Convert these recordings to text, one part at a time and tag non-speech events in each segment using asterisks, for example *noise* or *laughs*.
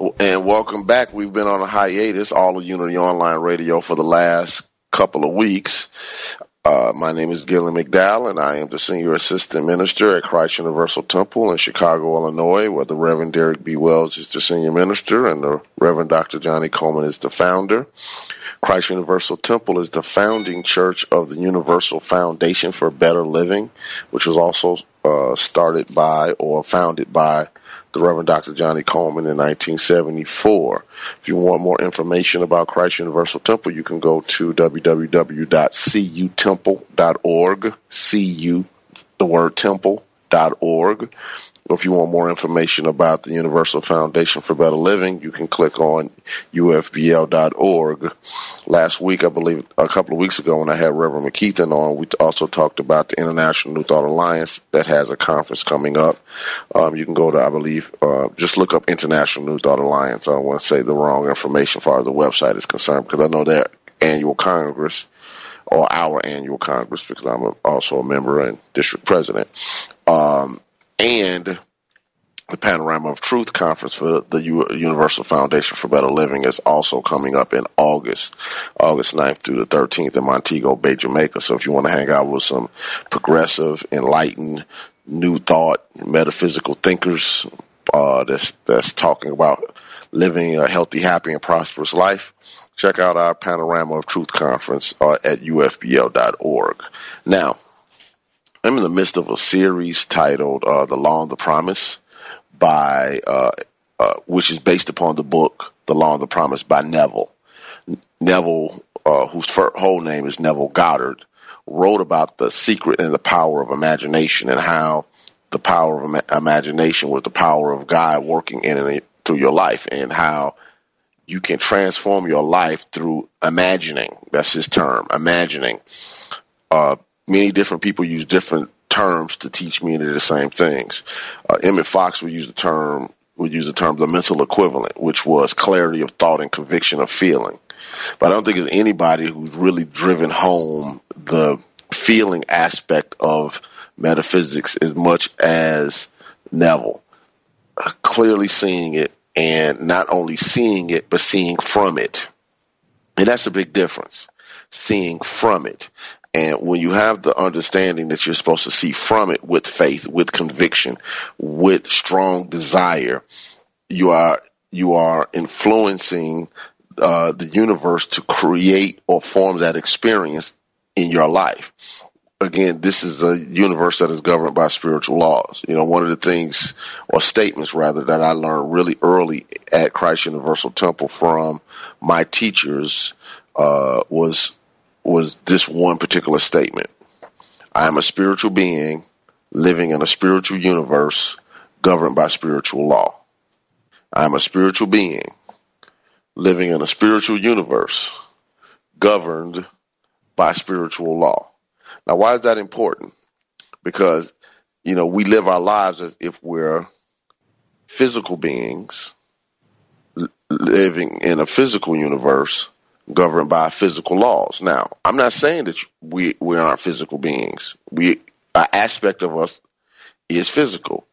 and welcome back. We've been on a hiatus, all of Unity Online Radio, for the last couple of weeks. Uh, my name is Galen McDowell, and I am the Senior Assistant Minister at Christ Universal Temple in Chicago, Illinois, where the Reverend Derrick B. Wells is the Senior Minister and the Reverend Dr. Johnnie Colemon is the founder. Christ Universal Temple is the founding church of the Universal Foundation for Better Living, which was also uh, started by or founded by the Reverend Dr. Johnnie Colemon in 1974. If you want more information about Christ Universal Temple, you can go to www.cutemple.org, cu, the word temple.org. Or if you want more information about the Universal Foundation for Better Living, you can click on ufbl.org. Last week, I believe a couple of weeks ago when I had Reverend McKeithen on, we also talked about the International New Thought Alliance that has a conference coming up. Um, you can go to, I believe, uh, just look up International New Thought Alliance. I don't want to say the wrong information as far as the website is concerned because I know their annual congress or our annual congress because I'm also a member and district president. Um, and the Panorama of Truth conference for the Universal Foundation for Better Living is also coming up in August, August 9th through the 13th in Montego Bay, Jamaica. So if you want to hang out with some progressive, enlightened, new thought, metaphysical thinkers, uh, that's, that's talking about living a healthy, happy, and prosperous life, check out our Panorama of Truth conference uh, at ufbl.org. Now, I'm in the midst of a series titled uh, "The Law and the Promise," by uh, uh, which is based upon the book "The Law and the Promise" by Neville. Neville, uh, whose whole name is Neville Goddard, wrote about the secret and the power of imagination and how the power of imagination was the power of God working in and through your life, and how you can transform your life through imagining. That's his term, imagining. Uh, many different people use different terms to teach me the same things. Uh, Emmett Fox would use the term would use the term the mental equivalent, which was clarity of thought and conviction of feeling. But I don't think there's anybody who's really driven home the feeling aspect of metaphysics as much as Neville. Uh, clearly seeing it and not only seeing it, but seeing from it. And that's a big difference. Seeing from it. And when you have the understanding that you're supposed to see from it with faith, with conviction, with strong desire, you are you are influencing uh, the universe to create or form that experience in your life. again, this is a universe that is governed by spiritual laws. You know, one of the things or statements rather that I learned really early at Christ Universal Temple from my teachers uh, was was this one particular statement. I am a spiritual being living in a spiritual universe governed by spiritual law. I am a spiritual being living in a spiritual universe governed by spiritual law. Now, why is that important? Because, you know, we live our lives as if we're physical beings living in a physical universe governed by physical laws. Now, I'm not saying that we we aren't physical beings. We an aspect of us is physical.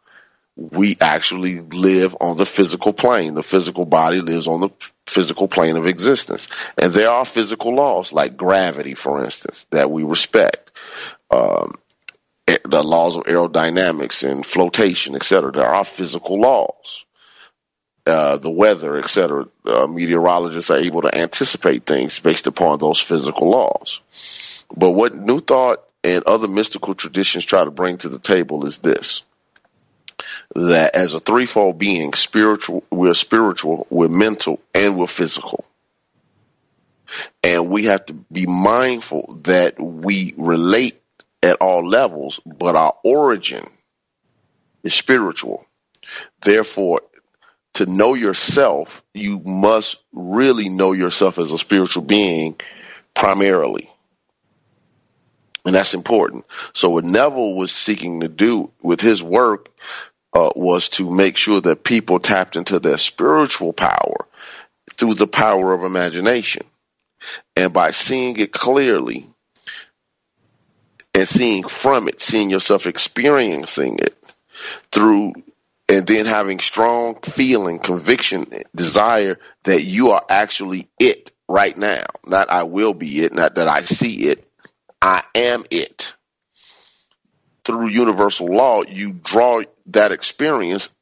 We actually live on the physical plane. The physical body lives on the physical plane of existence. And there are physical laws like gravity, for instance, that we respect. Um, the laws of aerodynamics and flotation, etc. There are physical laws. Uh, the weather, etc. Uh, meteorologists are able to anticipate things based upon those physical laws. But what New Thought and other mystical traditions try to bring to the table is this that as a threefold being, spiritual, we're spiritual, we're mental, and we're physical. And we have to be mindful that we relate at all levels, but our origin is spiritual. Therefore, to know yourself, you must really know yourself as a spiritual being primarily. And that's important. So what Neville was seeking to do with his work uh, was to make sure that people tapped into their spiritual power through the power of imagination. And by seeing it clearly and seeing from it, seeing yourself experiencing it through and then having strong feeling, conviction, desire that you are actually it right now. Not I will be it, not that I see it. I am it. Through universal law, you draw that experience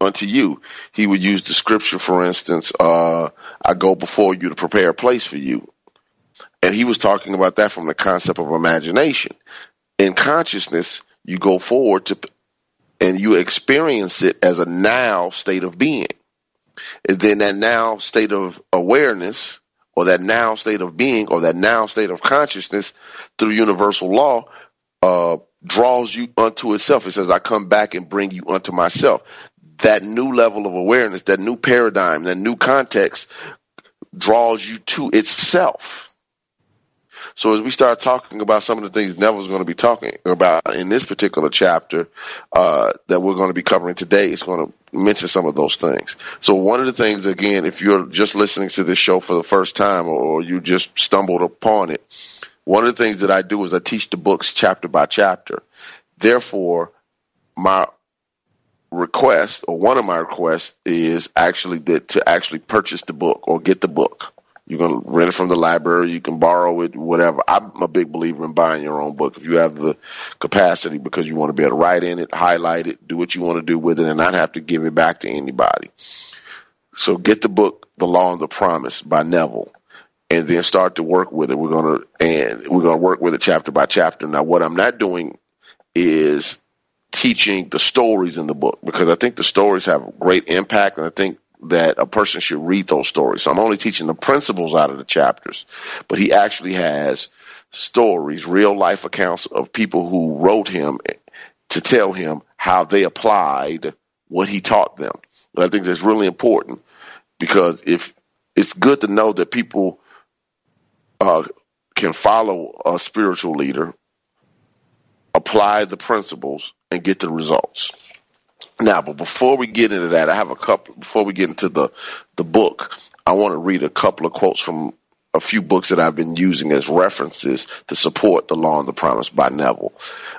unto you. He would use the scripture, for instance, uh, I go before you to prepare a place for you. And he was talking about that from the concept of imagination. In consciousness, you go forward to and you experience it as a now state of being. And then that now state of awareness or that now state of being or that now state of consciousness through universal law uh, draws you unto itself. It says, I come back and bring you unto myself. That new level of awareness, that new paradigm, that new context draws you to itself. So as we start talking about some of the things Neville's going to be talking about in this particular chapter uh, that we're going to be covering today, it's going to mention some of those things. So one of the things, again, if you're just listening to this show for the first time or you just stumbled upon it, one of the things that I do is I teach the books chapter by chapter. Therefore, my request or one of my requests is actually that to actually purchase the book or get the book. You can rent it from the library. You can borrow it, whatever. I'm a big believer in buying your own book if you have the capacity because you want to be able to write in it, highlight it, do what you want to do with it, and not have to give it back to anybody. So get the book, The Law and the Promise by Neville, and then start to work with it. We're gonna and we're gonna work with it chapter by chapter. Now, what I'm not doing is teaching the stories in the book because I think the stories have great impact, and I think that a person should read those stories. So I'm only teaching the principles out of the chapters, but he actually has stories, real life accounts of people who wrote him to tell him how they applied what he taught them. And I think that's really important because if it's good to know that people uh, can follow a spiritual leader, apply the principles, and get the results. Now, but before we get into that, I have a couple. Before we get into the the book, I want to read a couple of quotes from a few books that I've been using as references to support the Law and the Promise by Neville.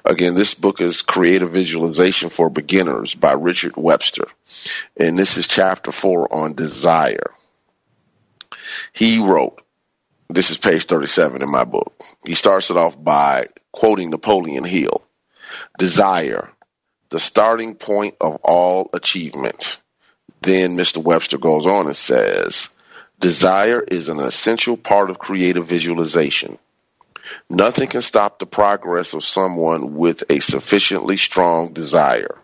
Again, this book is Creative Visualization for Beginners by Richard Webster, and this is chapter four on desire. He wrote, this is page 37 in my book. He starts it off by quoting Napoleon Hill. Desire the starting point of all achievement. Then Mr. Webster goes on and says, desire is an essential part of creative visualization. Nothing can stop the progress of someone with a sufficiently strong desire.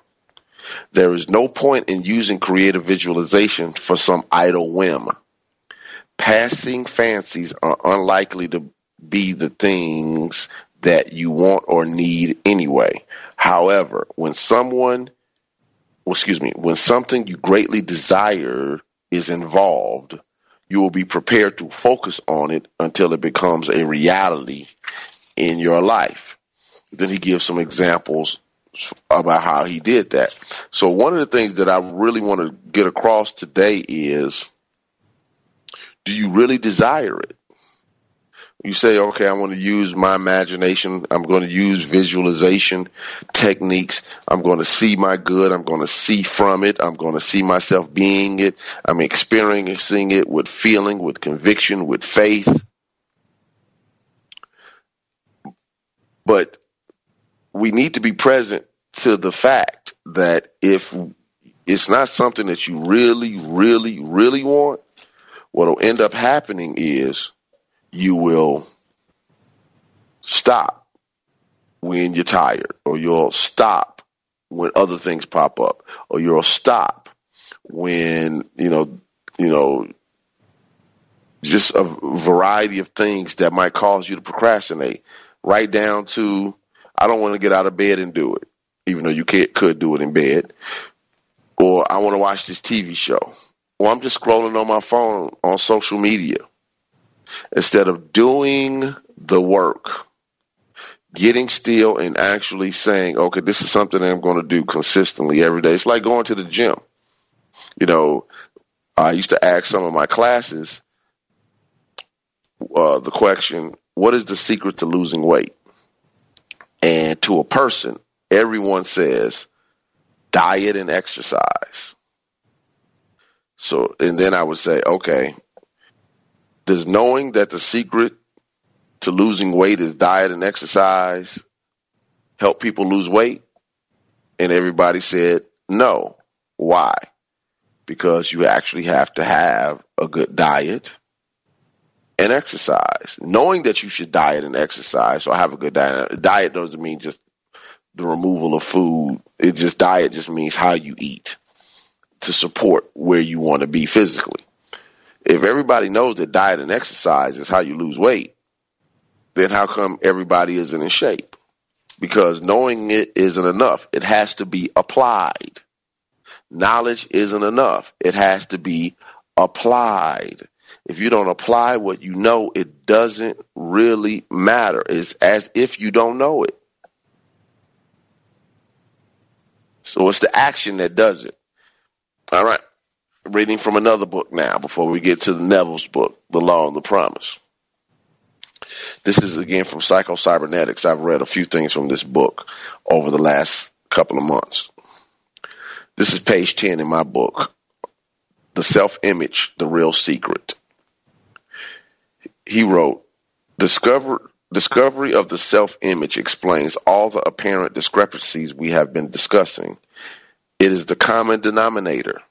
There is no point in using creative visualization for some idle whim. Passing fancies are unlikely to be the things that you want or need anyway. However, when someone, well, excuse me, when something you greatly desire is involved, you will be prepared to focus on it until it becomes a reality in your life. Then he gives some examples about how he did that. So one of the things that I really want to get across today is do you really desire it? You say, okay, I want to use my imagination. I'm going to use visualization techniques. I'm going to see my good. I'm going to see from it. I'm going to see myself being it. I'm experiencing it with feeling, with conviction, with faith. But we need to be present to the fact that if it's not something that you really, really, really want, what'll end up happening is you will stop when you're tired, or you'll stop when other things pop up, or you'll stop when you know, you know, just a variety of things that might cause you to procrastinate, right down to I don't want to get out of bed and do it, even though you can't, could do it in bed, or I want to watch this TV show, or I'm just scrolling on my phone on social media instead of doing the work, getting still and actually saying, okay, this is something I'm going to do consistently every day. It's like going to the gym. You know, I used to ask some of my classes uh, the question, what is the secret to losing weight? And to a person, everyone says diet and exercise. So, and then I would say, okay, does knowing that the secret to losing weight is diet and exercise help people lose weight? And everybody said no. Why? Because you actually have to have a good diet and exercise. Knowing that you should diet and exercise or have a good diet. Diet doesn't mean just the removal of food. It just diet just means how you eat to support where you want to be physically if everybody knows that diet and exercise is how you lose weight, then how come everybody isn't in shape? Because knowing it isn't enough. It has to be applied. Knowledge isn't enough. It has to be applied. If you don't apply what you know, it doesn't really matter. It's as if you don't know it. So it's the action that does it. All right reading from another book now before we get to the Neville's book, The Law and the Promise. This is again from Psycho-Cybernetics. I've read a few things from this book over the last couple of months. This is page 10 in my book, The Self-Image, The Real Secret. He wrote, Discover, Discovery of the self-image explains all the apparent discrepancies we have been discussing. It is the common denominator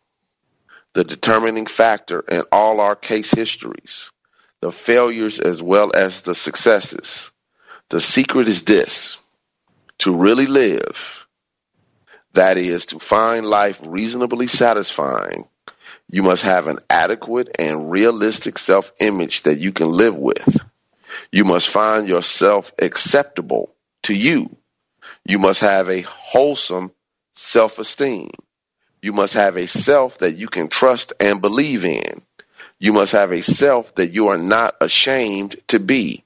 the determining factor in all our case histories, the failures as well as the successes. The secret is this to really live, that is, to find life reasonably satisfying, you must have an adequate and realistic self image that you can live with. You must find yourself acceptable to you. You must have a wholesome self esteem. You must have a self that you can trust and believe in. You must have a self that you are not ashamed to be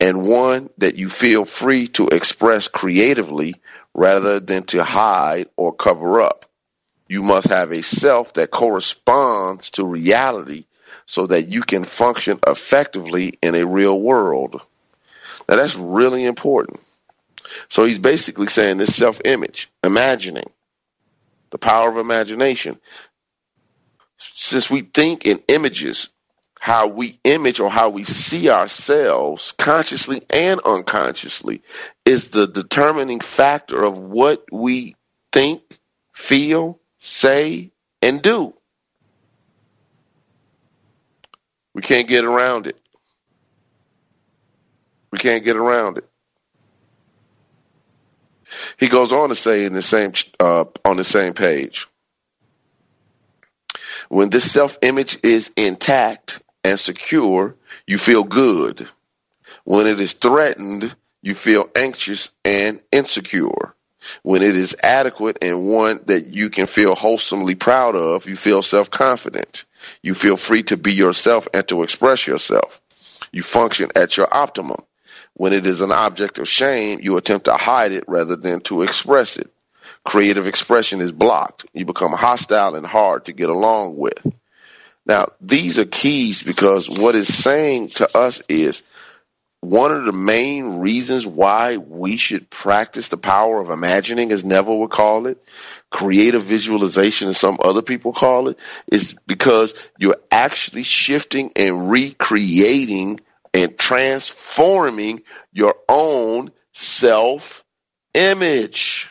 and one that you feel free to express creatively rather than to hide or cover up. You must have a self that corresponds to reality so that you can function effectively in a real world. Now that's really important. So he's basically saying this self image, imagining the power of imagination. Since we think in images, how we image or how we see ourselves consciously and unconsciously is the determining factor of what we think, feel, say, and do. We can't get around it. We can't get around it. He goes on to say in the same uh, on the same page, when this self-image is intact and secure, you feel good. When it is threatened, you feel anxious and insecure. When it is adequate and one that you can feel wholesomely proud of, you feel self-confident. You feel free to be yourself and to express yourself. You function at your optimum. When it is an object of shame, you attempt to hide it rather than to express it. Creative expression is blocked. You become hostile and hard to get along with. Now, these are keys because what it's saying to us is one of the main reasons why we should practice the power of imagining, as Neville would call it, creative visualization, as some other people call it, is because you're actually shifting and recreating and transforming your own self image.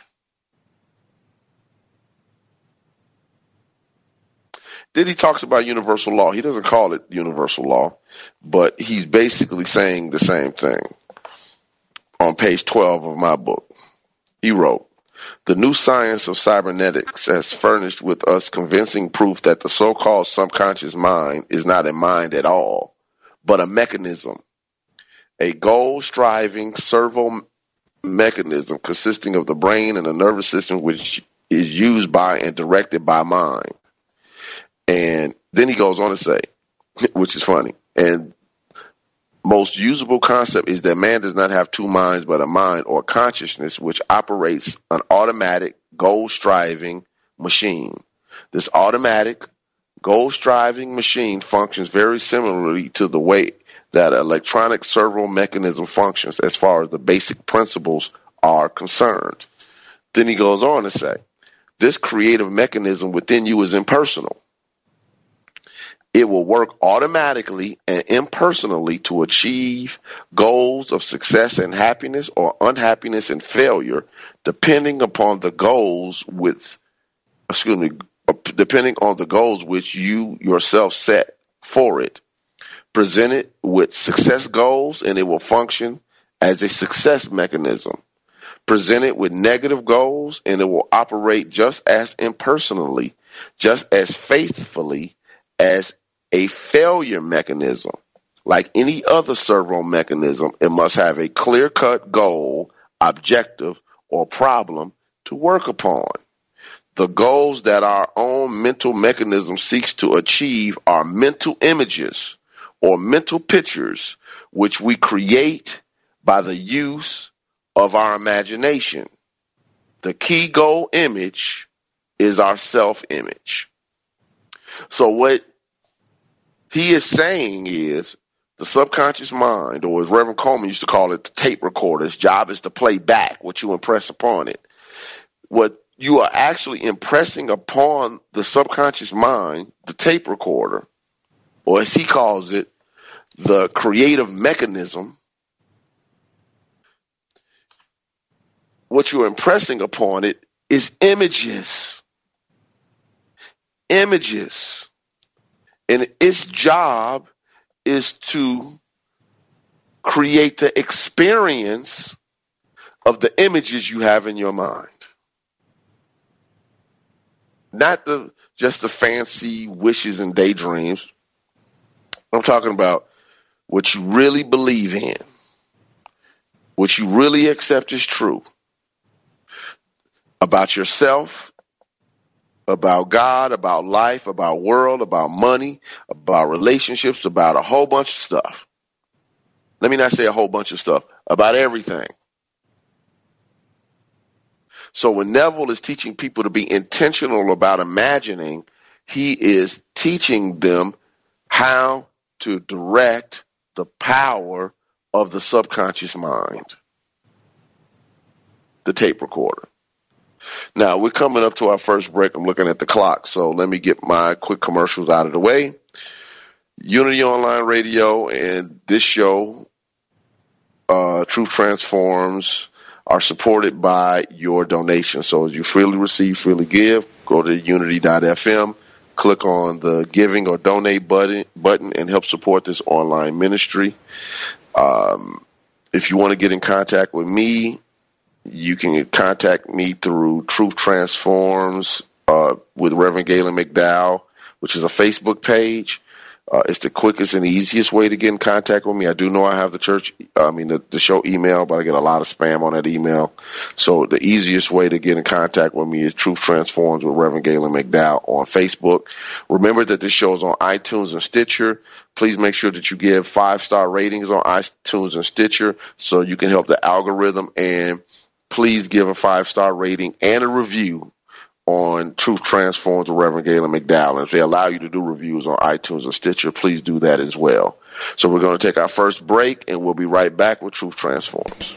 Then he talks about universal law. He doesn't call it universal law, but he's basically saying the same thing. On page 12 of my book, he wrote, the new science of cybernetics has furnished with us convincing proof that the so-called subconscious mind is not a mind at all, but a mechanism, a goal-striving servo mechanism consisting of the brain and the nervous system which is used by and directed by mind. And then he goes on to say, *laughs* which is funny, and most usable concept is that man does not have two minds but a mind or consciousness which operates an automatic goal striving machine. This automatic goal striving machine functions very similarly to the way that electronic servo mechanism functions as far as the basic principles are concerned. Then he goes on to say, this creative mechanism within you is impersonal. It will work automatically and impersonally to achieve goals of success and happiness or unhappiness and failure, depending upon the goals with, excuse me, depending on the goals which you yourself set for it. Present it with success goals and it will function as a success mechanism. Present it with negative goals and it will operate just as impersonally, just as faithfully as a failure mechanism. Like any other servo mechanism, it must have a clear cut goal, objective, or problem to work upon. The goals that our own mental mechanism seeks to achieve are mental images or mental pictures which we create by the use of our imagination. The key goal image is our self image. So what he is saying is the subconscious mind, or as Reverend Colemon used to call it, the tape recorder's job is to play back what you impress upon it. What you are actually impressing upon the subconscious mind, the tape recorder, or as he calls it, the creative mechanism. What you're impressing upon it is images. Images and its job is to create the experience of the images you have in your mind. Not the just the fancy wishes and daydreams. I'm talking about what you really believe in, what you really accept as true about yourself about God, about life, about world, about money, about relationships, about a whole bunch of stuff. Let me not say a whole bunch of stuff, about everything. So when Neville is teaching people to be intentional about imagining, he is teaching them how to direct the power of the subconscious mind. The tape recorder. Now we're coming up to our first break. I'm looking at the clock, so let me get my quick commercials out of the way. Unity Online Radio and this show, uh, Truth Transforms, are supported by your donation. So as you freely receive, freely give, go to unity.fm, click on the giving or donate button, button and help support this online ministry. Um, if you want to get in contact with me, you can contact me through Truth Transforms uh, with Reverend Galen McDowell, which is a Facebook page. Uh, it's the quickest and easiest way to get in contact with me. I do know I have the church, I mean, the, the show email, but I get a lot of spam on that email. So the easiest way to get in contact with me is Truth Transforms with Reverend Galen McDowell on Facebook. Remember that this show is on iTunes and Stitcher. Please make sure that you give five star ratings on iTunes and Stitcher so you can help the algorithm and please give a five star rating and a review on Truth Transforms with Reverend Galen McDowell. If they allow you to do reviews on iTunes or Stitcher, please do that as well. So we're going to take our first break and we'll be right back with Truth Transforms.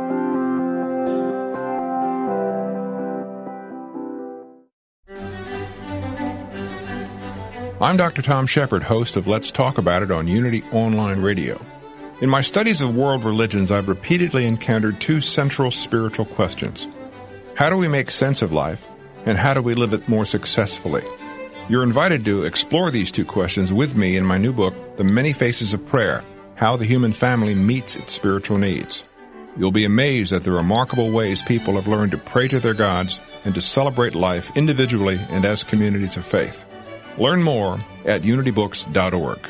I'm Dr. Tom Shepherd, host of Let's Talk About It on Unity Online Radio. In my studies of world religions, I've repeatedly encountered two central spiritual questions. How do we make sense of life, and how do we live it more successfully? You're invited to explore these two questions with me in my new book, The Many Faces of Prayer How the Human Family Meets Its Spiritual Needs. You'll be amazed at the remarkable ways people have learned to pray to their gods and to celebrate life individually and as communities of faith. Learn more at unitybooks.org.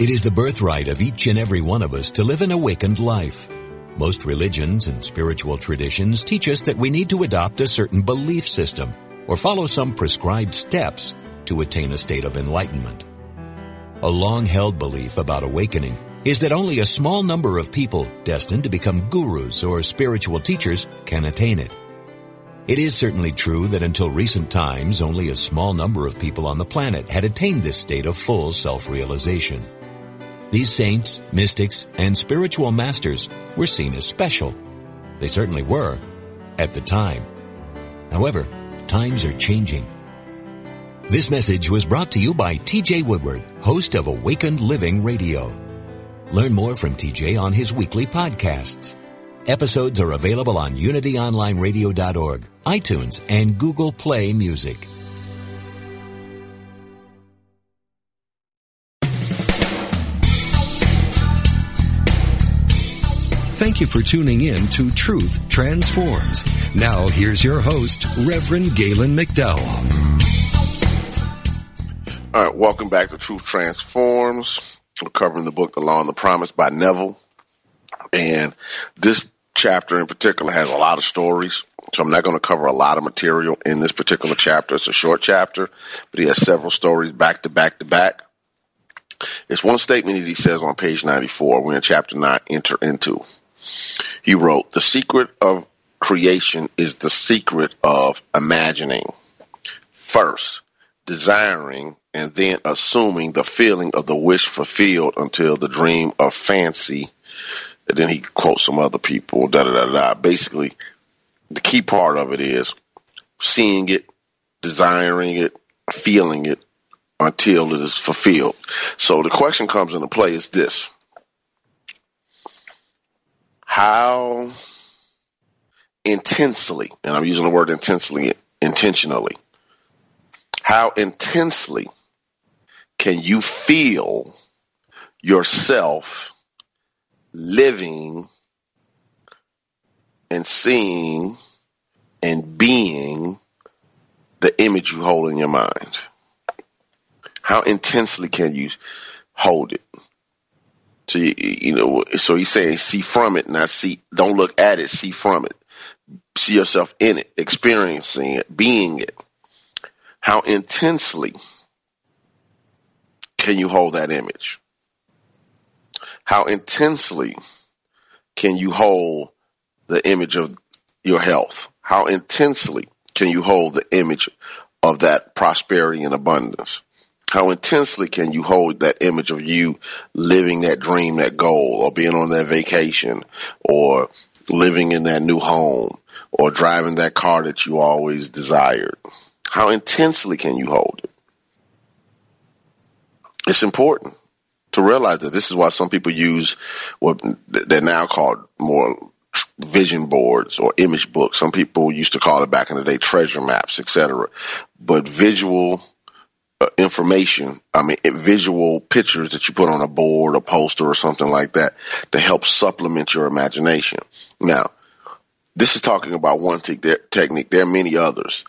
It is the birthright of each and every one of us to live an awakened life. Most religions and spiritual traditions teach us that we need to adopt a certain belief system or follow some prescribed steps to attain a state of enlightenment. A long-held belief about awakening is that only a small number of people destined to become gurus or spiritual teachers can attain it. It is certainly true that until recent times, only a small number of people on the planet had attained this state of full self-realization. These saints, mystics, and spiritual masters were seen as special. They certainly were at the time. However, times are changing. This message was brought to you by TJ Woodward, host of Awakened Living Radio. Learn more from TJ on his weekly podcasts. Episodes are available on unityonlineradio.org, iTunes, and Google Play Music. Thank you for tuning in to Truth Transforms. Now here's your host, Reverend Galen McDowell. All right, welcome back to Truth Transforms. We're covering the book The Law and the Promise by Neville. And this chapter in particular has a lot of stories. So I'm not going to cover a lot of material in this particular chapter. It's a short chapter, but he has several stories back to back to back. It's one statement that he says on page 94 when in chapter 9 enter into. He wrote, the secret of creation is the secret of imagining. First, desiring and then assuming the feeling of the wish fulfilled until the dream of fancy. And then he quotes some other people, da da da da. Basically, the key part of it is seeing it, desiring it, feeling it until it is fulfilled. So the question comes into play is this. How intensely, and I'm using the word intensely, intentionally, how intensely can you feel yourself living and seeing and being the image you hold in your mind? How intensely can you hold it? So you, you know, so he's saying see from it, not see. Don't look at it, see from it. See yourself in it, experiencing it, being it. How intensely can you hold that image? How intensely can you hold the image of your health? How intensely can you hold the image of that prosperity and abundance? How intensely can you hold that image of you living that dream, that goal, or being on that vacation, or living in that new home, or driving that car that you always desired? How intensely can you hold it? It's important to realize that this is why some people use what they're now called more vision boards or image books. Some people used to call it back in the day treasure maps, etc. But visual uh, information, I mean, visual pictures that you put on a board, a poster, or something like that to help supplement your imagination. Now, this is talking about one te- technique. There are many others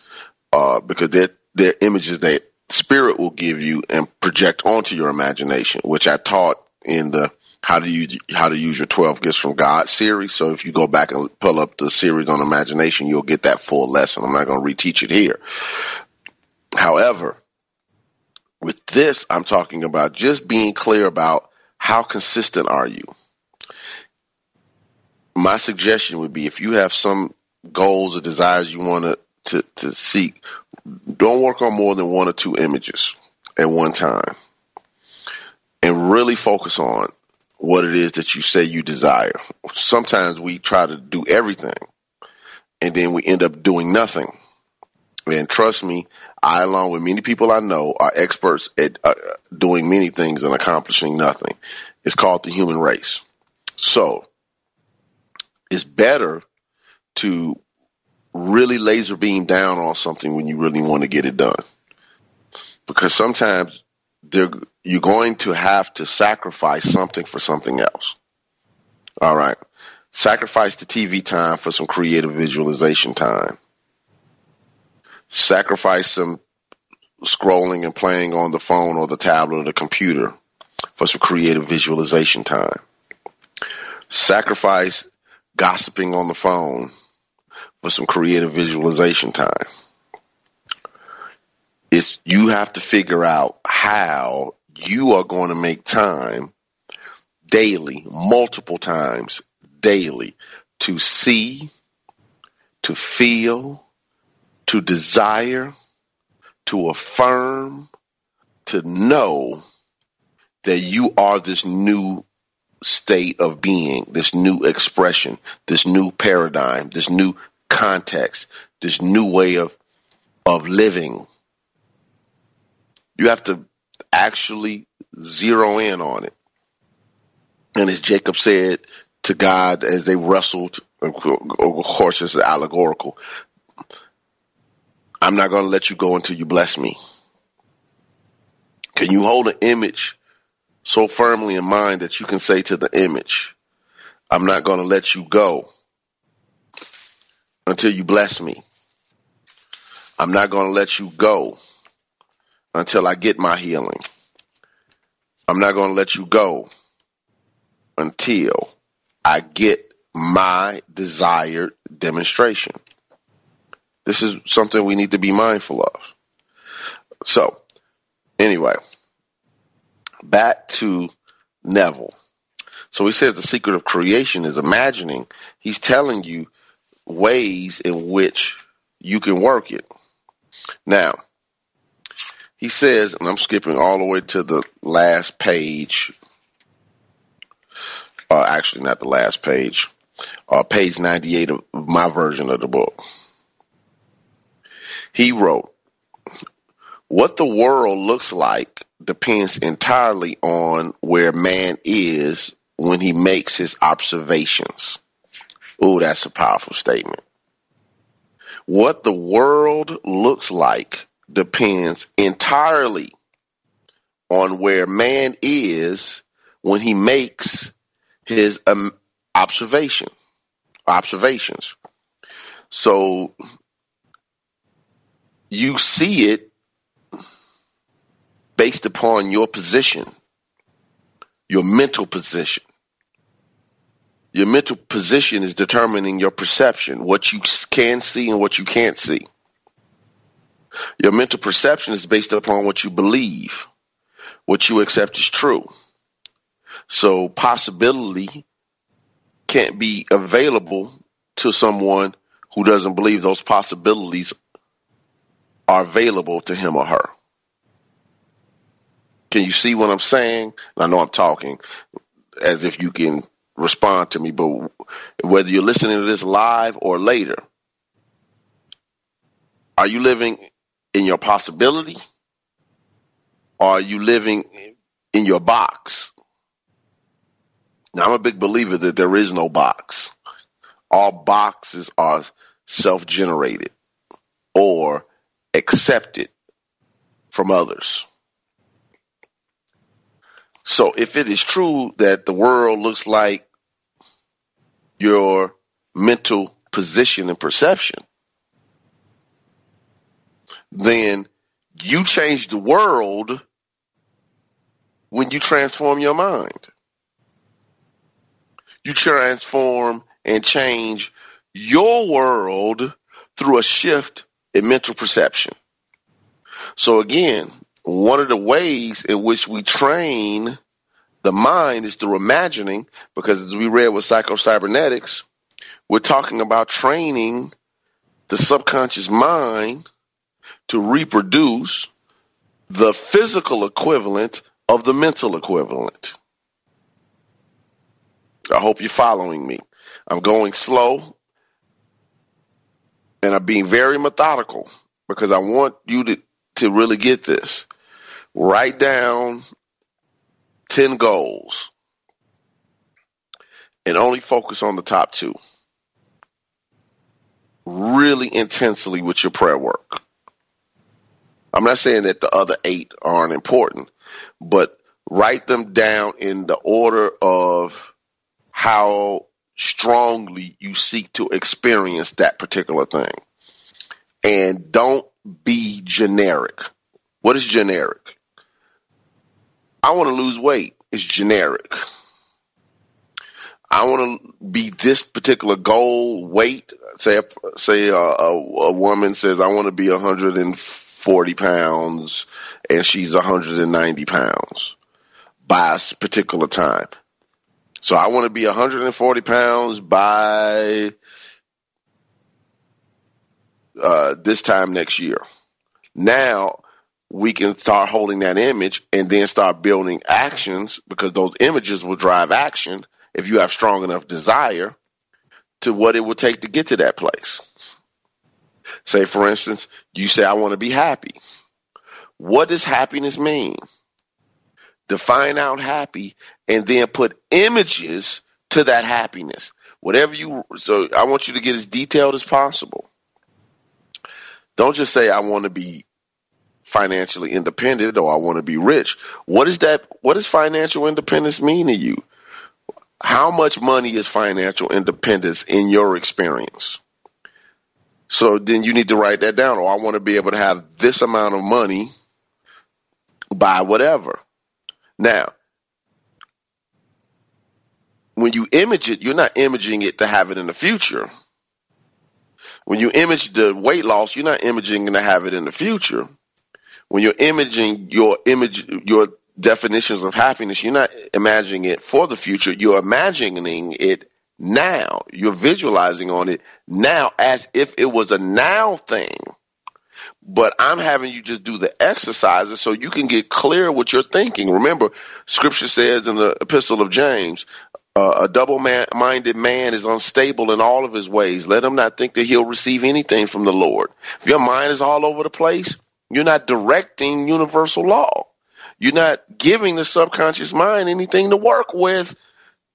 uh, because they're, they're images that spirit will give you and project onto your imagination, which I taught in the how to use how to use your 12 gifts from God series. So if you go back and pull up the series on imagination, you'll get that full lesson. I'm not going to reteach it here. However, with this, I'm talking about just being clear about how consistent are you. My suggestion would be if you have some goals or desires you want to to, to seek, don't work on more than one or two images at one time. And really focus on what it is that you say you desire. Sometimes we try to do everything and then we end up doing nothing. And trust me, I, along with many people I know, are experts at uh, doing many things and accomplishing nothing. It's called the human race. So it's better to really laser beam down on something when you really want to get it done. Because sometimes you're going to have to sacrifice something for something else. All right. Sacrifice the TV time for some creative visualization time. Sacrifice some scrolling and playing on the phone or the tablet or the computer for some creative visualization time. Sacrifice gossiping on the phone for some creative visualization time. It's you have to figure out how you are going to make time daily, multiple times daily to see, to feel, to desire, to affirm, to know that you are this new state of being, this new expression, this new paradigm, this new context, this new way of of living. You have to actually zero in on it. And as Jacob said to God as they wrestled, of course it's allegorical, I'm not going to let you go until you bless me. Can you hold an image so firmly in mind that you can say to the image, I'm not going to let you go until you bless me. I'm not going to let you go until I get my healing. I'm not going to let you go until I get my desired demonstration. This is something we need to be mindful of. So, anyway, back to Neville. So he says the secret of creation is imagining. He's telling you ways in which you can work it. Now, he says, and I'm skipping all the way to the last page. Uh, actually, not the last page. Uh, page 98 of my version of the book. He wrote, What the world looks like depends entirely on where man is when he makes his observations. Oh, that's a powerful statement. What the world looks like depends entirely on where man is when he makes his um, observation observations. So you see it based upon your position, your mental position. Your mental position is determining your perception, what you can see and what you can't see. Your mental perception is based upon what you believe, what you accept is true. So possibility can't be available to someone who doesn't believe those possibilities are available to him or her. Can you see what I'm saying? I know I'm talking as if you can respond to me, but whether you're listening to this live or later, are you living in your possibility? Are you living in your box? Now, I'm a big believer that there is no box. All boxes are self generated or accepted from others. So if it is true that the world looks like your mental position and perception, then you change the world when you transform your mind. You transform and change your world through a shift in mental perception. So again, one of the ways in which we train the mind is through imagining, because as we read with psycho-cybernetics, we're talking about training the subconscious mind to reproduce the physical equivalent of the mental equivalent. I hope you're following me. I'm going slow and I'm being very methodical because I want you to, to really get this. Write down 10 goals and only focus on the top two. Really intensely with your prayer work. I'm not saying that the other eight aren't important, but write them down in the order of how strongly you seek to experience that particular thing. And don't be generic. What is generic? I want to lose weight. It's generic. I want to be this particular goal weight. Say, say a, a, a woman says, I want to be 140 pounds and she's 190 pounds by a particular time. So I want to be 140 pounds by uh, this time next year. Now we can start holding that image and then start building actions because those images will drive action if you have strong enough desire to what it will take to get to that place. Say, for instance, you say, I want to be happy. What does happiness mean? Define out happy and then put images to that happiness. Whatever you, so I want you to get as detailed as possible. Don't just say, I want to be financially independent or I want to be rich. What is that? What does financial independence mean to you? How much money is financial independence in your experience? So then you need to write that down. Or I want to be able to have this amount of money by whatever. Now, when you image it, you're not imaging it to have it in the future. When you image the weight loss, you're not imaging to have it in the future when you're imaging your image, your definitions of happiness, you're not imagining it for the future. You're imagining it now. You're visualizing on it now as if it was a now thing. But I'm having you just do the exercises so you can get clear what you're thinking. Remember, scripture says in the epistle of James, uh, a double-minded man is unstable in all of his ways. Let him not think that he'll receive anything from the Lord. If your mind is all over the place, you're not directing universal law. You're not giving the subconscious mind anything to work with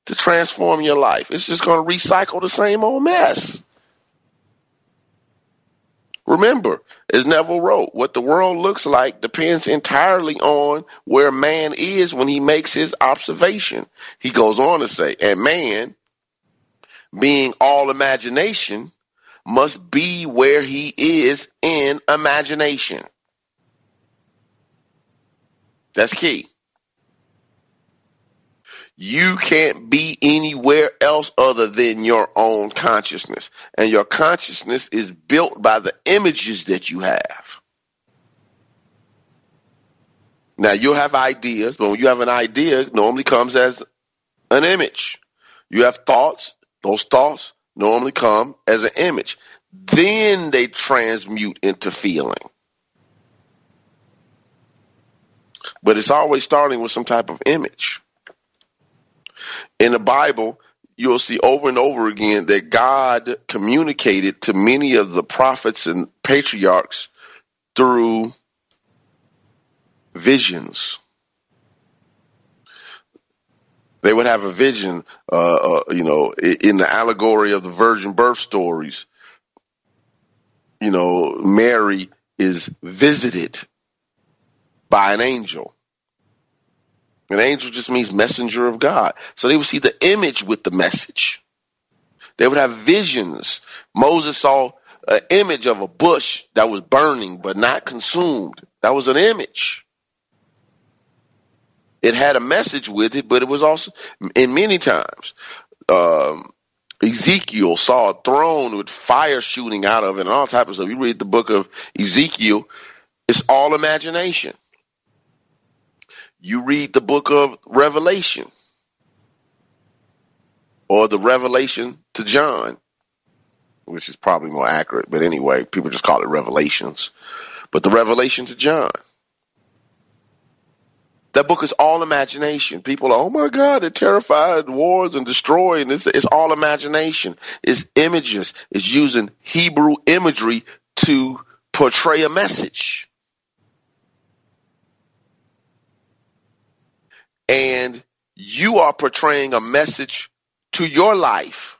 to transform your life. It's just going to recycle the same old mess. Remember, as Neville wrote, what the world looks like depends entirely on where man is when he makes his observation. He goes on to say, and man, being all imagination, must be where he is in imagination. That's key. You can't be anywhere else other than your own consciousness. And your consciousness is built by the images that you have. Now you'll have ideas, but when you have an idea, it normally comes as an image. You have thoughts, those thoughts normally come as an image. then they transmute into feeling. But it's always starting with some type of image. In the Bible, you'll see over and over again that God communicated to many of the prophets and patriarchs through visions. They would have a vision, uh, uh, you know, in the allegory of the virgin birth stories. You know, Mary is visited by an angel. An angel just means messenger of God. So they would see the image with the message. They would have visions. Moses saw an image of a bush that was burning but not consumed. That was an image. It had a message with it, but it was also, in many times, um, Ezekiel saw a throne with fire shooting out of it and all types of stuff. You read the book of Ezekiel, it's all imagination you read the book of Revelation or the Revelation to John, which is probably more accurate, but anyway, people just call it Revelations. But the Revelation to John. That book is all imagination. People are, oh my God, they're terrified, wars and destroying. It's, it's all imagination. It's images. It's using Hebrew imagery to portray a message. And you are portraying a message to your life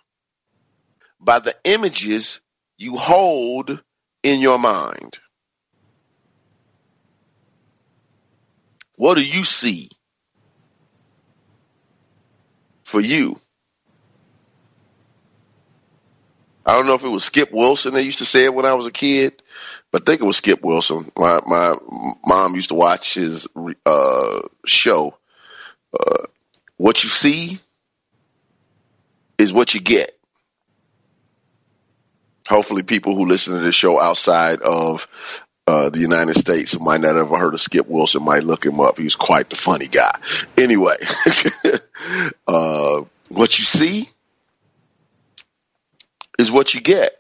by the images you hold in your mind. What do you see for you? I don't know if it was Skip Wilson that used to say it when I was a kid, but I think it was Skip Wilson. My my mom used to watch his uh, show uh, what you see is what you get. Hopefully, people who listen to this show outside of uh, the United States might not have ever heard of Skip Wilson might look him up. He's quite the funny guy. *laughs* Anyway, *laughs* uh, what you see is what you get.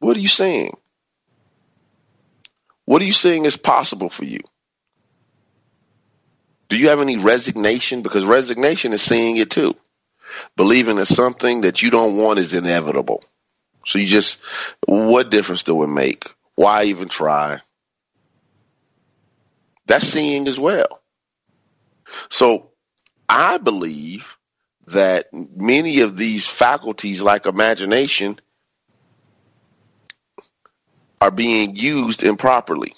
What are you seeing? What are you seeing is possible for you? Do you have any resignation? Because resignation is seeing it too. Believing that something that you don't want is inevitable. So you just, what difference do it make? Why even try? That's seeing as well. So I believe that many of these faculties, like imagination, are being used improperly.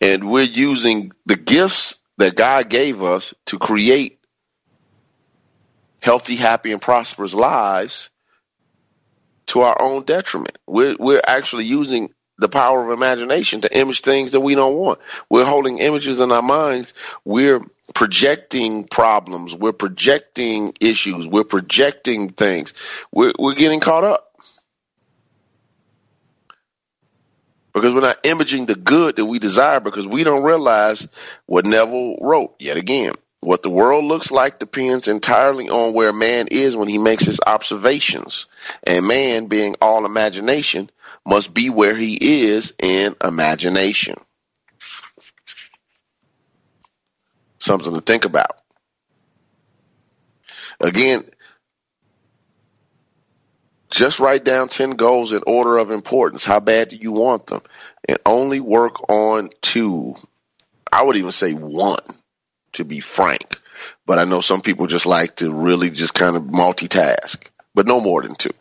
And we're using the gifts that God gave us to create healthy, happy, and prosperous lives to our own detriment. We're, we're actually using the power of imagination to image things that we don't want. We're holding images in our minds. We're projecting problems. We're projecting issues. We're projecting things. We're, we're getting caught up. Because we're not imaging the good that we desire because we don't realize what Neville wrote yet again. What the world looks like depends entirely on where man is when he makes his observations. And man, being all imagination, must be where he is in imagination. Something to think about. Again, just write down 10 goals in order of importance. How bad do you want them? And only work on two. I would even say one, to be frank. But I know some people just like to really just kind of multitask, but no more than two.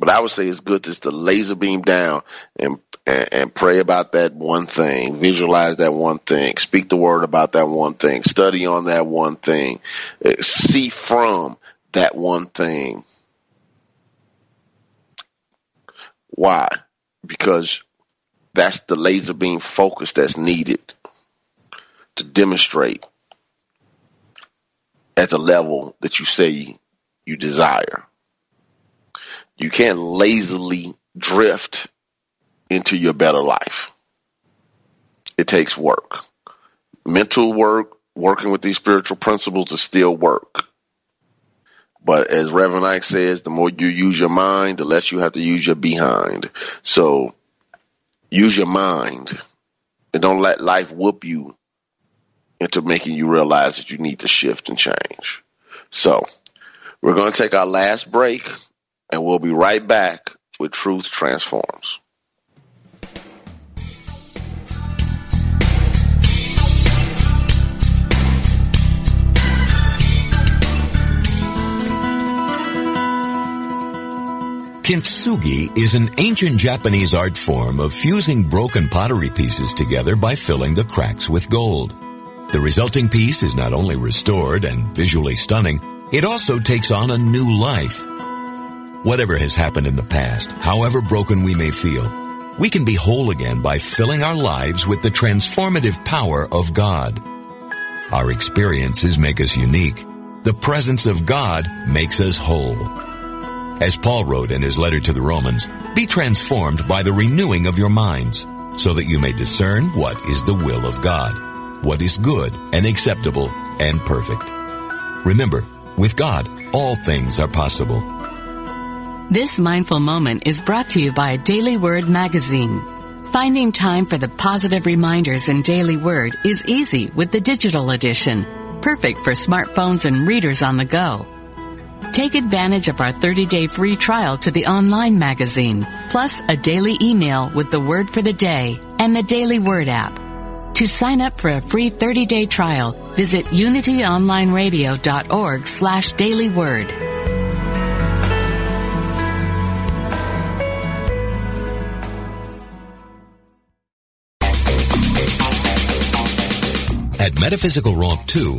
But I would say it's good just to laser beam down and, and, and pray about that one thing, visualize that one thing, speak the word about that one thing, study on that one thing, eh, see from that one thing Why? Because that's the laser beam focus that's needed to demonstrate at the level that you say you desire. You can't lazily drift into your better life. It takes work. Mental work, working with these spiritual principles is still work. But as Reverend Ike says, the more you use your mind, the less you have to use your behind. So use your mind and don't let life whoop you into making you realize that you need to shift and change. So we're going to take our last break and we'll be right back with Truth Transforms. Kintsugi is an ancient Japanese art form of fusing broken pottery pieces together by filling the cracks with gold. The resulting piece is not only restored and visually stunning, it also takes on a new life. Whatever has happened in the past, however broken we may feel, we can be whole again by filling our lives with the transformative power of God. Our experiences make us unique. The presence of God makes us whole. As Paul wrote in his letter to the Romans, be transformed by the renewing of your minds, so that you may discern what is the will of God what is good and acceptable and perfect. Remember, with God, all things are possible. This mindful moment is brought to you by Daily Word Magazine. Finding time for the positive reminders in Daily Word is easy with the digital edition, perfect for smartphones and readers on the go. Take advantage of our 30-day free trial to the online magazine, plus a daily email with the word for the day and the Daily Word app. To sign up for a free 30-day trial, visit unityonlineradio.org slash dailyword. At Metaphysical Romp 2,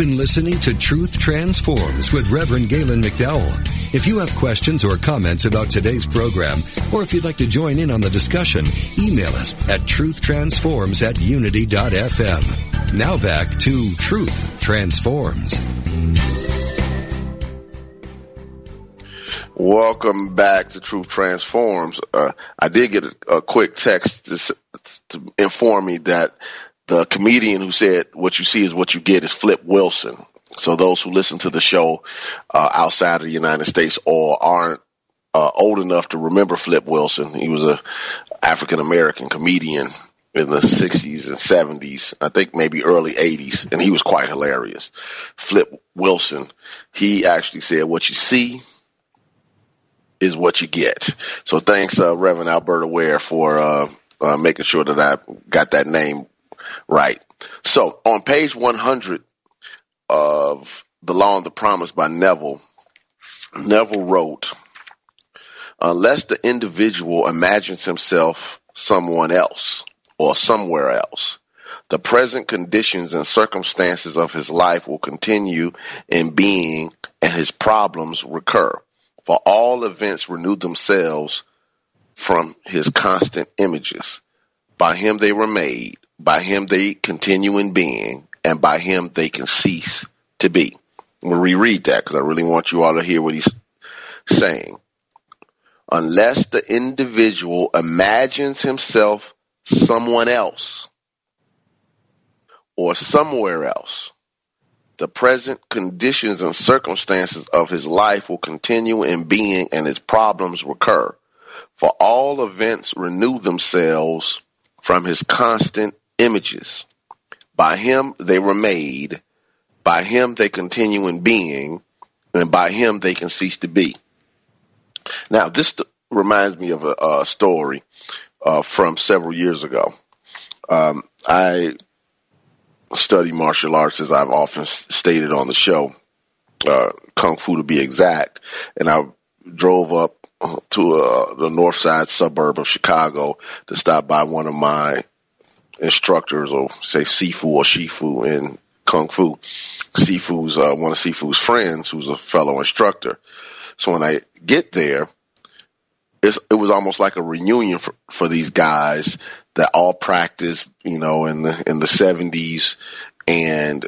Been listening to Truth Transforms with Reverend Galen McDowell. If you have questions or comments about today's program, or if you'd like to join in on the discussion, email us at truthtransforms at unity.fm. Now back to Truth Transforms. Welcome back to Truth Transforms. Uh, I did get a, a quick text to, to inform me that the comedian who said what you see is what you get is Flip Wilson. So those who listen to the show uh, outside of the United States or aren't uh, old enough to remember Flip Wilson, he was a African American comedian in the 60s and 70s, I think maybe early 80s, and he was quite hilarious. Flip Wilson, he actually said, "What you see is what you get." So thanks, uh, Reverend Alberta Ware, for uh, uh, making sure that I got that name right. So on page 100 of The Law and the Promise by Neville, Neville wrote, unless the individual imagines himself someone else or somewhere else, the present conditions and circumstances of his life will continue in being and his problems recur. For all events renew themselves from his constant images. By him they were made, by him they continue in being, and by him they can cease to be. I'm going to reread that because I really want you all to hear what he's saying. Unless the individual imagines himself someone else or somewhere else, the present conditions and circumstances of his life will continue in being and his problems recur. For all events renew themselves from his constant images. By him they were made, by him they continue in being, and by him they can cease to be. Now, this reminds me of a, a story uh, from several years ago. Um, I study martial arts, as I've often stated on the show, uh, kung fu to be exact, and I drove up to uh, the north side suburb of Chicago to stop by one of my instructors, or say Sifu or Shifu in kung fu. Sifu's uh, one of Sifu's friends, who's a fellow instructor. So when I get there, it was almost like a reunion for, for these guys that all practiced, you know, in the in the seventies, and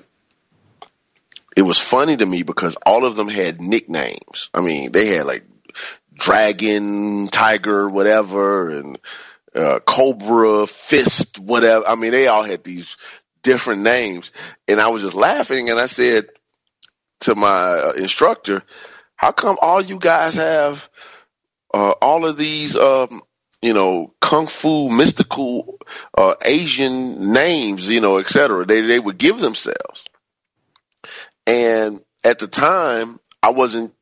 it was funny to me because all of them had nicknames. I mean, they had like dragon, tiger, whatever, and uh, cobra, fist, whatever. I mean, they all had these different names, and I was just laughing, and I said to my uh, instructor, "How come all you guys have?" uh, all of these, um, you know, kung fu, mystical, uh, Asian names, you know, et cetera. They, they would give themselves. And at the time, I wasn't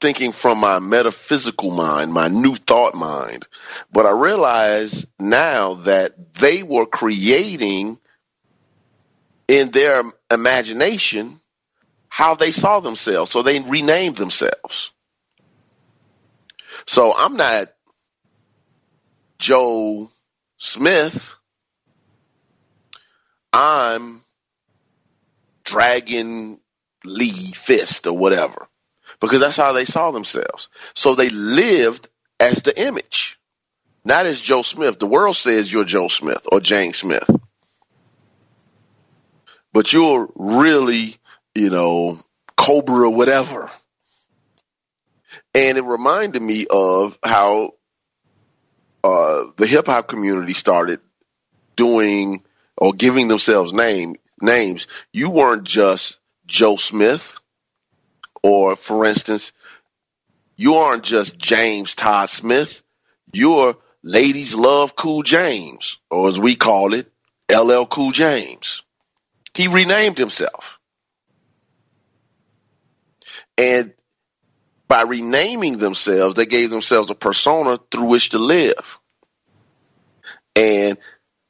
thinking from my metaphysical mind, my new thought mind, but I realize now that they were creating in their imagination how they saw themselves. So they renamed themselves. So I'm not Joe Smith. I'm Dragon Lee Fist or whatever. Because that's how they saw themselves. So they lived as the image, not as Joe Smith. The world says you're Joe Smith or Jane Smith. But you're really, you know, Cobra, whatever. And it reminded me of how uh, the hip hop community started doing or giving themselves name names. You weren't just Joe Smith, or for instance, you aren't just James Todd Smith. You're Ladies Love Cool James, or as we call it, LL Cool James. He renamed himself. And by renaming themselves, they gave themselves a persona through which to live. And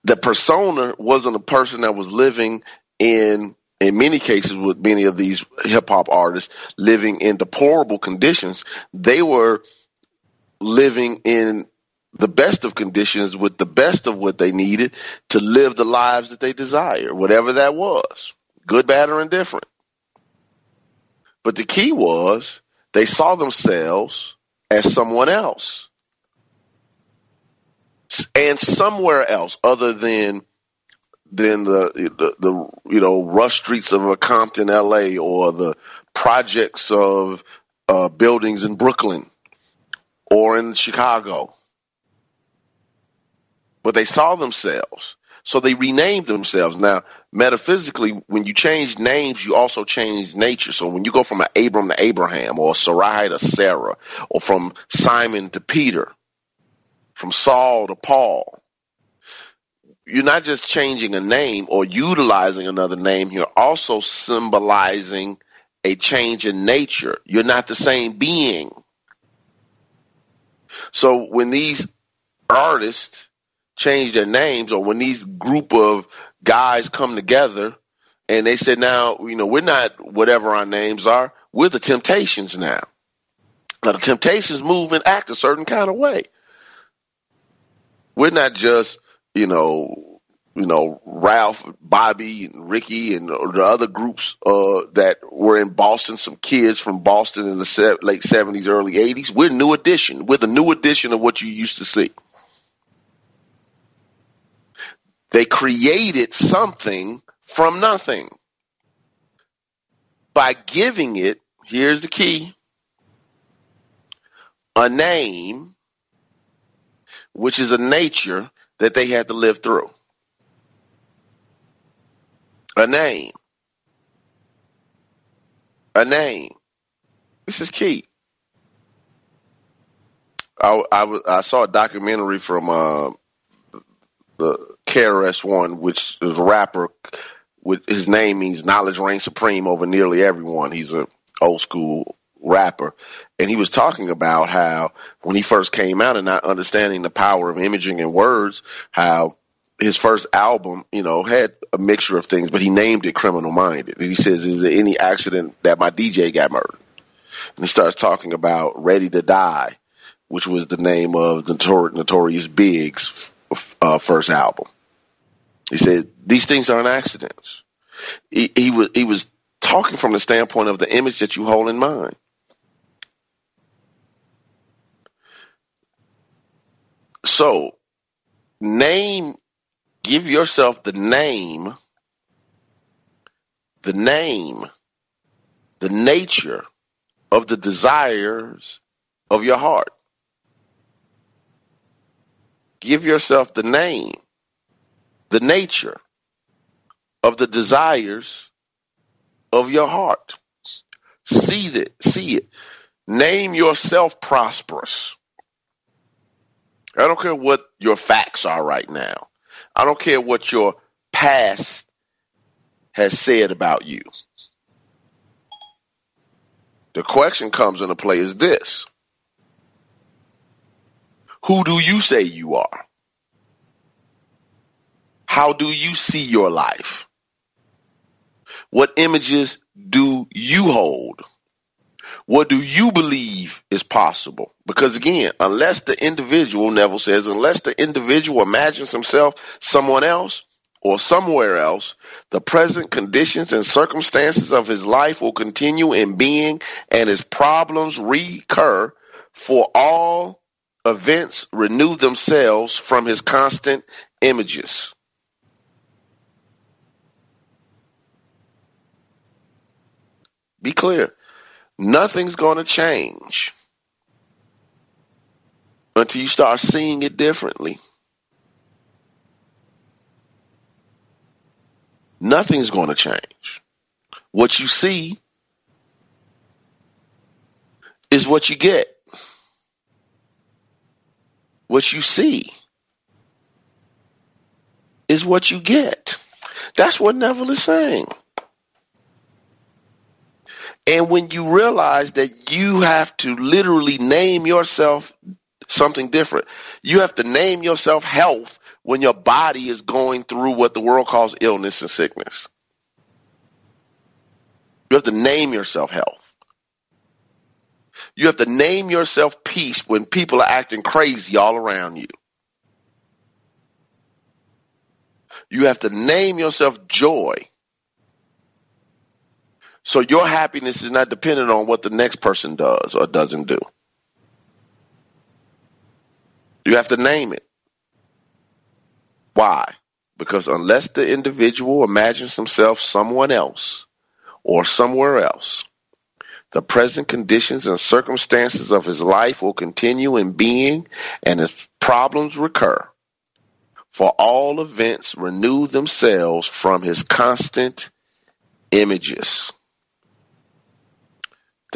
the persona wasn't a person that was living in, in many cases with many of these hip hop artists living in deplorable conditions. They were living in the best of conditions with the best of what they needed to live the lives that they desire, whatever that was, good, bad, or indifferent. But the key was they saw themselves as someone else and somewhere else other than than the, the, the you know rush streets of a Compton, L.A. or the projects of uh, buildings in Brooklyn or in Chicago. But they saw themselves so they renamed themselves. Now, metaphysically, when you change names, you also change nature. So when you go from an Abram to Abraham, or Sarai to Sarah, or from Simon to Peter, from Saul to Paul, you're not just changing a name or utilizing another name, you're also symbolizing a change in nature. You're not the same being. So when these artists change their names or when these group of guys come together and they said, now, you know, we're not whatever our names are. We're the Temptations now. Now the Temptations move and act a certain kind of way. We're not just, you know, you know, Ralph, Bobby, and Ricky, and the other groups uh, that were in Boston. Some kids from Boston in the late seventies, early eighties. We're new edition. We're the new edition of what you used to see. They created something from nothing. By giving it, here's the key, a name, which is a nature that they had to live through. A name. A name. This is key. I, I, I saw a documentary from uh, the KRS One, which is a rapper. With his name means knowledge reigns supreme over nearly everyone. He's a old school rapper, and he was talking about how when he first came out and not understanding the power of imaging and words, how his first album, you know, had a mixture of things, but he named it Criminal Minded. And he says, Is there any accident that my DJ got murdered? And he starts talking about Ready to Die, which was the name of Notor- Notorious Big's uh, first album. He said, These things aren't accidents. He, he was he was talking from the standpoint of the image that you hold in mind. So, name, give yourself the name, the name, the nature of the desires of your heart. Give yourself the name, the nature of the desires of your heart. See it, see it. Name yourself prosperous. I don't care what your facts are right now. I don't care what your past has said about you. The question comes into play is this. Who do you say you are? How do you see your life? What images do you hold? What do you believe is possible? Because again, unless the individual, Neville says, unless the individual imagines himself someone else or somewhere else, the present conditions and circumstances of his life will continue in being and his problems recur for all events renew themselves from his constant images. Be clear. Nothing's going to change until you start seeing it differently. Nothing's going to change. What you see is what you get. What you see is what you get. That's what Neville is saying. And when you realize that you have to literally name yourself something different, you have to name yourself health when your body is going through what the world calls illness and sickness. You have to name yourself health. You have to name yourself peace when people are acting crazy all around you. You have to name yourself joy so your happiness is not dependent on what the next person does or doesn't do. You have to name it. Why? Because unless the individual imagines himself someone else or somewhere else, the present conditions and circumstances of his life will continue in being and his problems recur. For all events renew themselves from his constant images.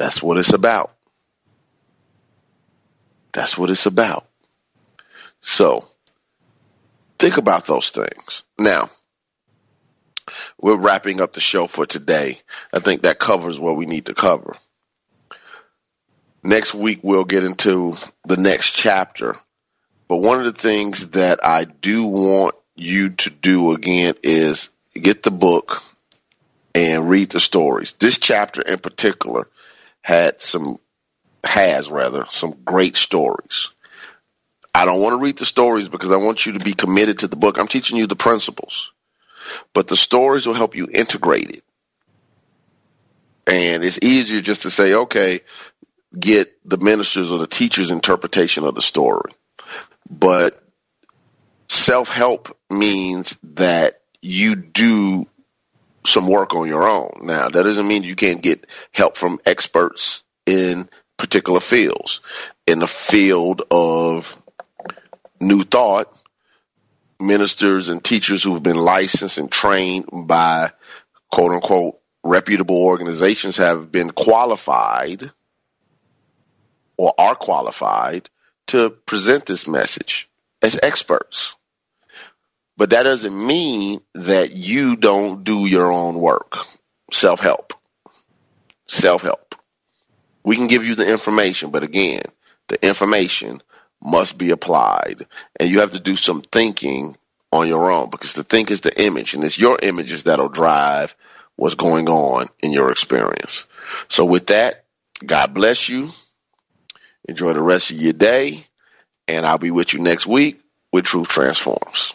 That's what it's about. That's what it's about. So, think about those things. Now, we're wrapping up the show for today. I think that covers what we need to cover. Next week, we'll get into the next chapter. But one of the things that I do want you to do again is get the book and read the stories. This chapter in particular had some has rather some great stories. I don't want to read the stories because I want you to be committed to the book. I'm teaching you the principles, but the stories will help you integrate it. And it's easier just to say, okay, get the minister's or the teacher's interpretation of the story. But self help means that you do some work on your own. Now, that doesn't mean you can't get help from experts in particular fields. In the field of new thought, ministers and teachers who've been licensed and trained by quote unquote reputable organizations have been qualified or are qualified to present this message as experts. But that doesn't mean that you don't do your own work. Self help. Self help. We can give you the information, but again, the information must be applied and you have to do some thinking on your own because the think is the image and it's your images that'll drive what's going on in your experience. So with that, God bless you. Enjoy the rest of your day and I'll be with you next week with Truth Transforms.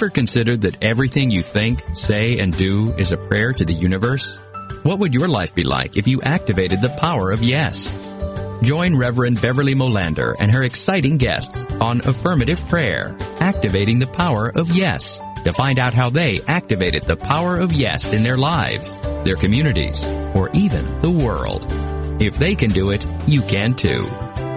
Ever considered that everything you think, say, and do is a prayer to the universe? What would your life be like if you activated the power of yes? Join Reverend Beverly Molander and her exciting guests on Affirmative Prayer, Activating the Power of Yes, to find out how they activated the power of yes in their lives, their communities, or even the world. If they can do it, you can too.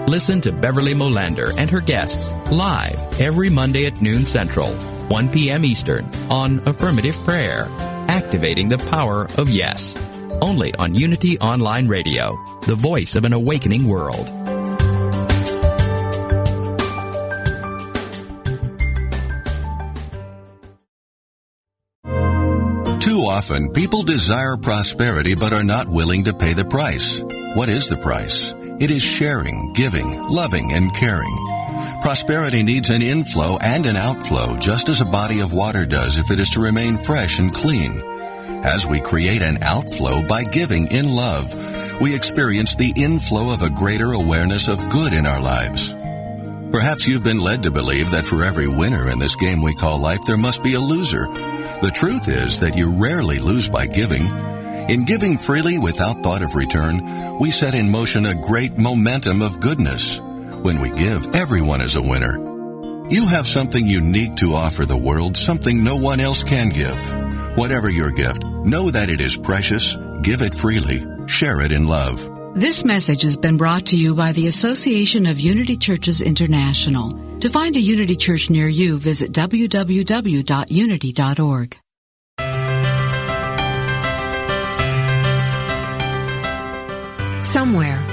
Listen to Beverly Molander and her guests live every Monday at noon Central, 1 p.m. Eastern on Affirmative Prayer, Activating the Power of Yes. Only on Unity Online Radio, the voice of an awakening world. Too often, people desire prosperity but are not willing to pay the price. What is the price? It is sharing, giving, loving, and caring. Prosperity needs an inflow and an outflow, just as a body of water does if it is to remain fresh and clean. As we create an outflow by giving in love, we experience the inflow of a greater awareness of good in our lives. Perhaps you've been led to believe that for every winner in this game we call life, there must be a loser. The truth is that you rarely lose by giving. In giving freely without thought of return, we set in motion a great momentum of goodness. When we give, everyone is a winner. You have something unique to offer the world, something no one else can give. Whatever your gift, know that it is precious, give it freely, share it in love. This message has been brought to you by the Association of Unity Churches International. To find a Unity Church near you, visit www.unity.org. Somewhere,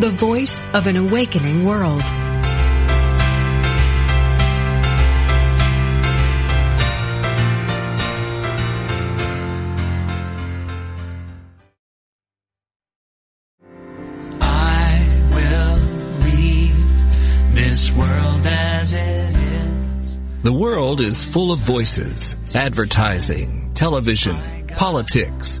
the voice of an awakening world. I will leave this world as it is. The world is full of voices, advertising, television, politics,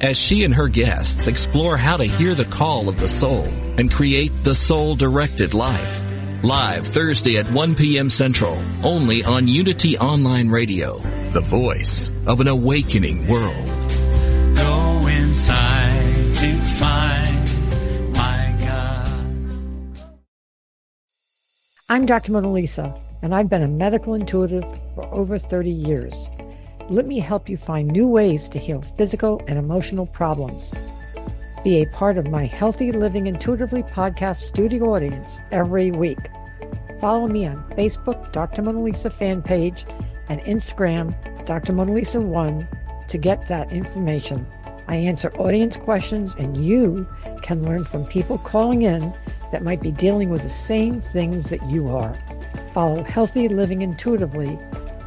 As she and her guests explore how to hear the call of the soul and create the soul directed life. Live Thursday at 1 p.m. Central, only on Unity Online Radio, the voice of an awakening world. Go inside to find my God. I'm Dr. Mona Lisa, and I've been a medical intuitive for over 30 years. Let me help you find new ways to heal physical and emotional problems. Be a part of my Healthy Living Intuitively podcast studio audience every week. Follow me on Facebook, Dr. Mona Lisa fan page, and Instagram, Dr. Mona Lisa 1 to get that information. I answer audience questions, and you can learn from people calling in that might be dealing with the same things that you are. Follow Healthy Living Intuitively,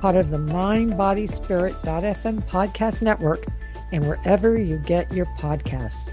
part of the Mind Body Spirit.fm podcast network, and wherever you get your podcasts.